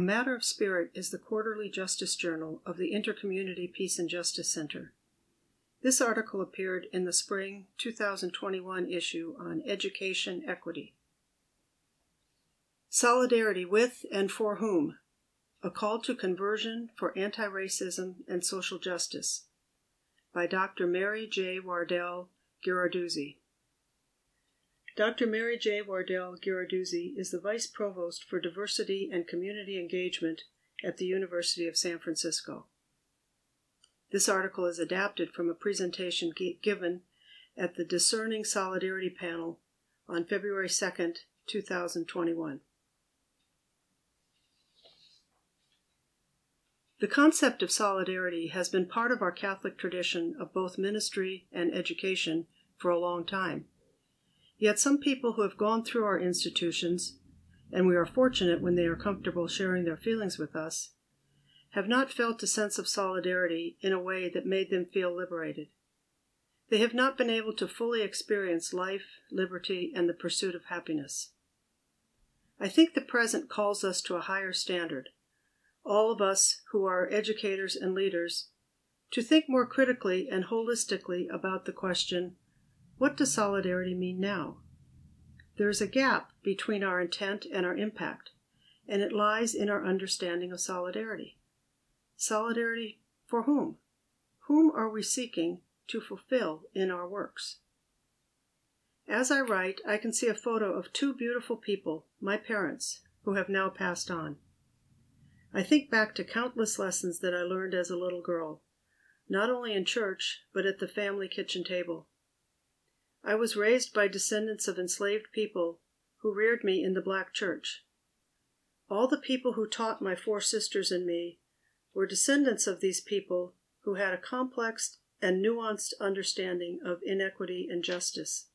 A Matter of Spirit is the quarterly justice journal of the Intercommunity Peace and Justice Center. This article appeared in the spring 2021 issue on education equity. Solidarity with and for whom? A Call to Conversion for Anti Racism and Social Justice by Dr. Mary J. Wardell Ghirarduzzi. Dr. Mary J. Wardell Ghirarduzzi is the Vice Provost for Diversity and Community Engagement at the University of San Francisco. This article is adapted from a presentation given at the Discerning Solidarity panel on February 2nd, 2021. The concept of solidarity has been part of our Catholic tradition of both ministry and education for a long time. Yet some people who have gone through our institutions, and we are fortunate when they are comfortable sharing their feelings with us, have not felt a sense of solidarity in a way that made them feel liberated. They have not been able to fully experience life, liberty, and the pursuit of happiness. I think the present calls us to a higher standard, all of us who are educators and leaders, to think more critically and holistically about the question what does solidarity mean now? There is a gap between our intent and our impact, and it lies in our understanding of solidarity. Solidarity for whom? Whom are we seeking to fulfill in our works? As I write, I can see a photo of two beautiful people, my parents, who have now passed on. I think back to countless lessons that I learned as a little girl, not only in church, but at the family kitchen table. I was raised by descendants of enslaved people who reared me in the black church. All the people who taught my four sisters and me were descendants of these people who had a complex and nuanced understanding of inequity and justice.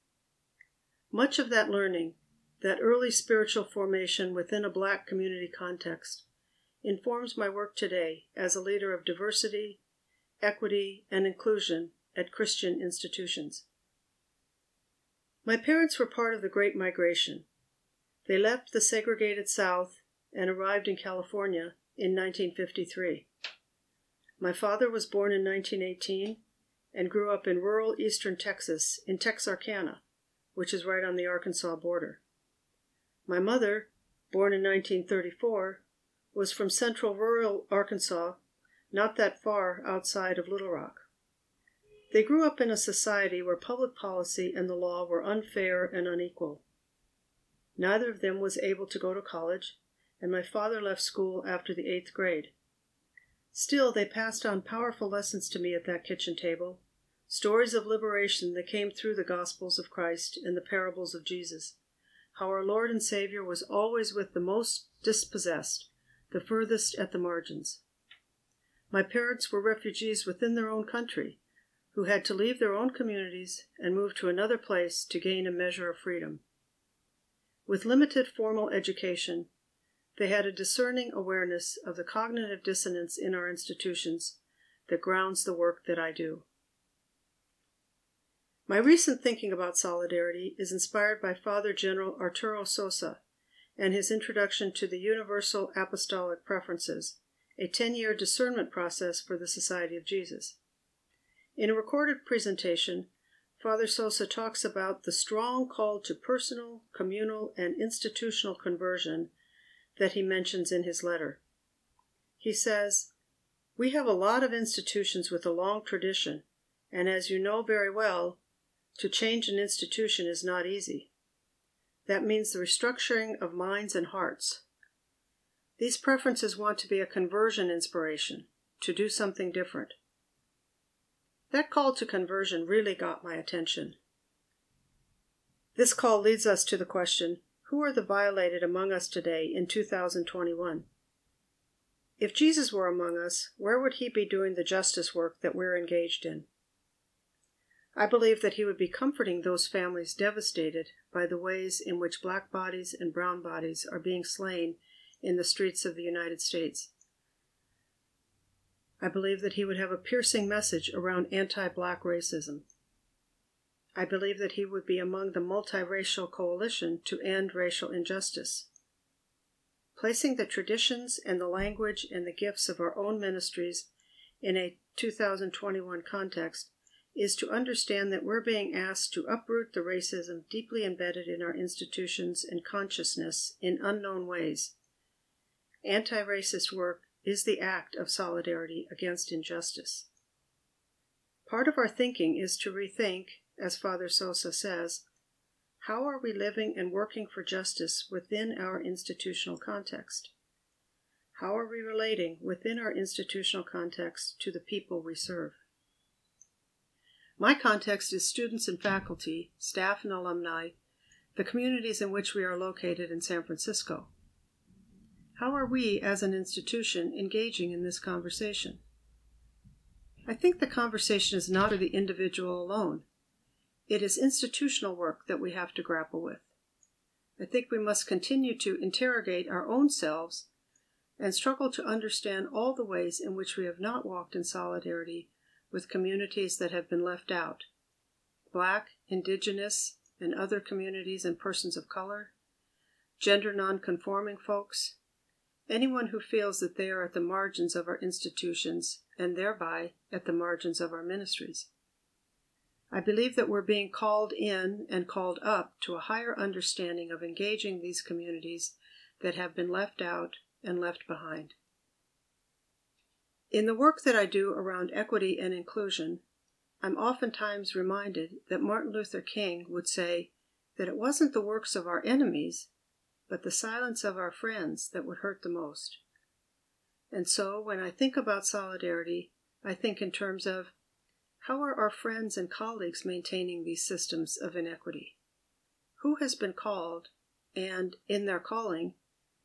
Much of that learning, that early spiritual formation within a black community context, informs my work today as a leader of diversity, equity, and inclusion at Christian institutions. My parents were part of the Great Migration. They left the segregated South and arrived in California in 1953. My father was born in 1918 and grew up in rural eastern Texas in Texarkana, which is right on the Arkansas border. My mother, born in 1934, was from central rural Arkansas, not that far outside of Little Rock. They grew up in a society where public policy and the law were unfair and unequal. Neither of them was able to go to college, and my father left school after the eighth grade. Still, they passed on powerful lessons to me at that kitchen table stories of liberation that came through the Gospels of Christ and the parables of Jesus. How our Lord and Savior was always with the most dispossessed, the furthest at the margins. My parents were refugees within their own country who had to leave their own communities and move to another place to gain a measure of freedom. With limited formal education, they had a discerning awareness of the cognitive dissonance in our institutions that grounds the work that I do. My recent thinking about solidarity is inspired by Father General Arturo Sosa and his introduction to the Universal Apostolic Preferences, a 10 year discernment process for the Society of Jesus. In a recorded presentation, Father Sosa talks about the strong call to personal, communal, and institutional conversion that he mentions in his letter. He says, We have a lot of institutions with a long tradition, and as you know very well, to change an institution is not easy. That means the restructuring of minds and hearts. These preferences want to be a conversion inspiration, to do something different. That call to conversion really got my attention. This call leads us to the question who are the violated among us today in 2021? If Jesus were among us, where would he be doing the justice work that we're engaged in? I believe that he would be comforting those families devastated by the ways in which black bodies and brown bodies are being slain in the streets of the United States. I believe that he would have a piercing message around anti black racism. I believe that he would be among the multiracial coalition to end racial injustice. placing the traditions and the language and the gifts of our own ministries in a 2021 context is to understand that we're being asked to uproot the racism deeply embedded in our institutions and consciousness in unknown ways. Anti racist work is the act of solidarity against injustice. Part of our thinking is to rethink, as Father Sosa says, how are we living and working for justice within our institutional context? How are we relating within our institutional context to the people we serve? My context is students and faculty, staff and alumni, the communities in which we are located in San Francisco. How are we as an institution engaging in this conversation? I think the conversation is not for the individual alone. It is institutional work that we have to grapple with. I think we must continue to interrogate our own selves and struggle to understand all the ways in which we have not walked in solidarity with communities that have been left out Black, Indigenous, and other communities and persons of color, gender nonconforming folks, anyone who feels that they are at the margins of our institutions and thereby at the margins of our ministries. I believe that we're being called in and called up to a higher understanding of engaging these communities that have been left out and left behind. In the work that I do around equity and inclusion, I'm oftentimes reminded that Martin Luther King would say that it wasn't the works of our enemies, but the silence of our friends that would hurt the most. And so when I think about solidarity, I think in terms of how are our friends and colleagues maintaining these systems of inequity? Who has been called and, in their calling,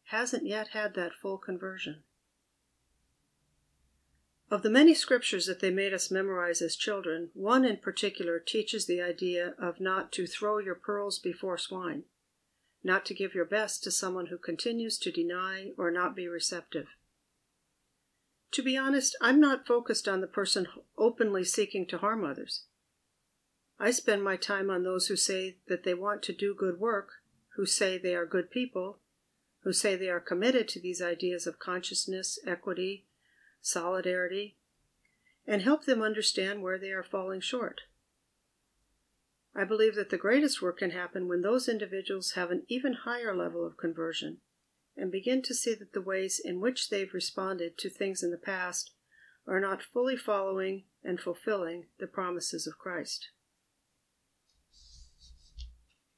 hasn't yet had that full conversion? Of the many scriptures that they made us memorize as children, one in particular teaches the idea of not to throw your pearls before swine, not to give your best to someone who continues to deny or not be receptive. To be honest, I'm not focused on the person openly seeking to harm others. I spend my time on those who say that they want to do good work, who say they are good people, who say they are committed to these ideas of consciousness, equity, solidarity, and help them understand where they are falling short. I believe that the greatest work can happen when those individuals have an even higher level of conversion and begin to see that the ways in which they've responded to things in the past are not fully following and fulfilling the promises of Christ.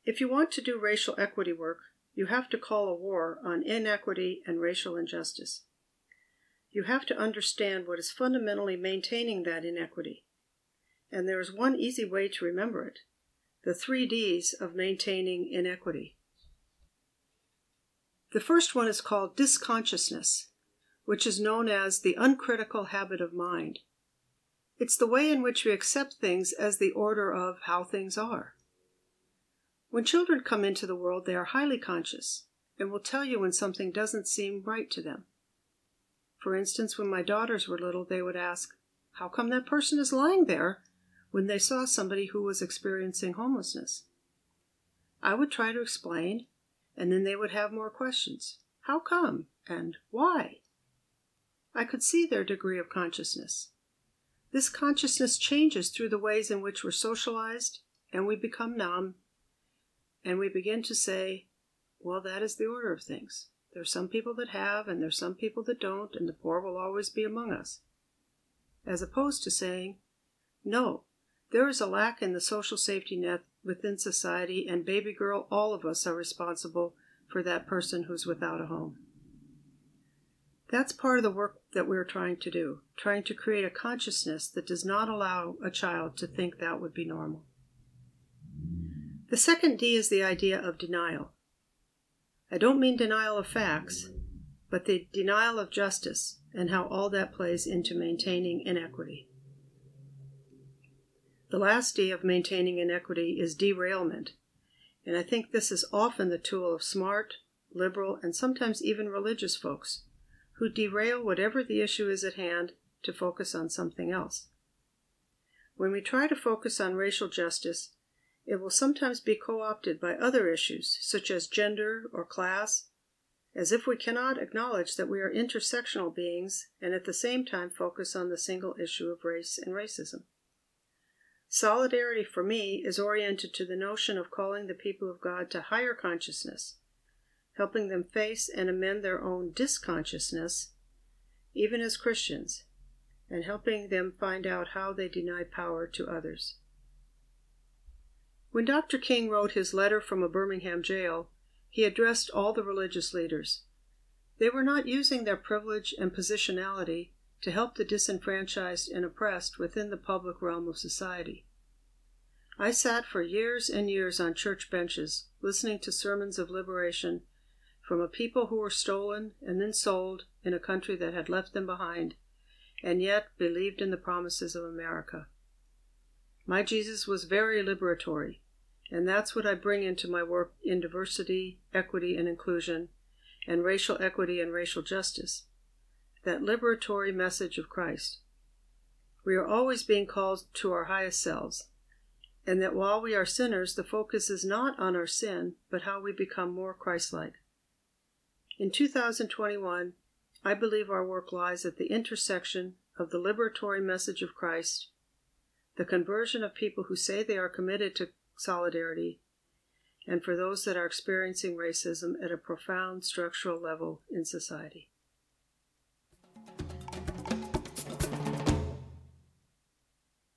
If you want to do racial equity work, you have to call a war on inequity and racial injustice. You have to understand what is fundamentally maintaining that inequity. And there is one easy way to remember it the three D's of maintaining inequity. The first one is called dysconsciousness, which is known as the uncritical habit of mind. It's the way in which we accept things as the order of how things are. When children come into the world, they are highly conscious and will tell you when something doesn't seem right to them. For instance, when my daughters were little, they would ask, How come that person is lying there? When they saw somebody who was experiencing homelessness. I would try to explain, and then they would have more questions. How come? And why? I could see their degree of consciousness. This consciousness changes through the ways in which we're socialized, and we become numb, and we begin to say, well, that is the order of things. There are some people that have, and there are some people that don't, and the poor will always be among us. As opposed to saying, no, there is a lack in the social safety net within society, and baby girl, all of us are responsible for that person who's without a home. That's part of the work that we're trying to do, trying to create a consciousness that does not allow a child to think that would be normal. The second D is the idea of denial. I don't mean denial of facts, but the denial of justice and how all that plays into maintaining inequity. The last D of maintaining inequity is derailment, and I think this is often the tool of smart, liberal, and sometimes even religious folks who derail whatever the issue is at hand to focus on something else. When we try to focus on racial justice, it will sometimes be co opted by other issues such as gender or class, as if we cannot acknowledge that we are intersectional beings and at the same time focus on the single issue of race and racism. Solidarity for me is oriented to the notion of calling the people of God to higher consciousness, helping them face and amend their own dysconsciousness, even as Christians, and helping them find out how they deny power to others. When Dr. King wrote his letter from a Birmingham jail, he addressed all the religious leaders. They were not using their privilege and positionality to help the disenfranchised and oppressed within the public realm of society. I sat for years and years on church benches listening to sermons of liberation from a people who were stolen and then sold in a country that had left them behind, and yet believed in the promises of America. My Jesus was very liberatory, and that's what I bring into my work in diversity, equity, and inclusion, and racial equity and racial justice that liberatory message of Christ. We are always being called to our highest selves, and that while we are sinners, the focus is not on our sin, but how we become more Christ like. In 2021, I believe our work lies at the intersection of the liberatory message of Christ, the conversion of people who say they are committed to solidarity, and for those that are experiencing racism at a profound structural level in society.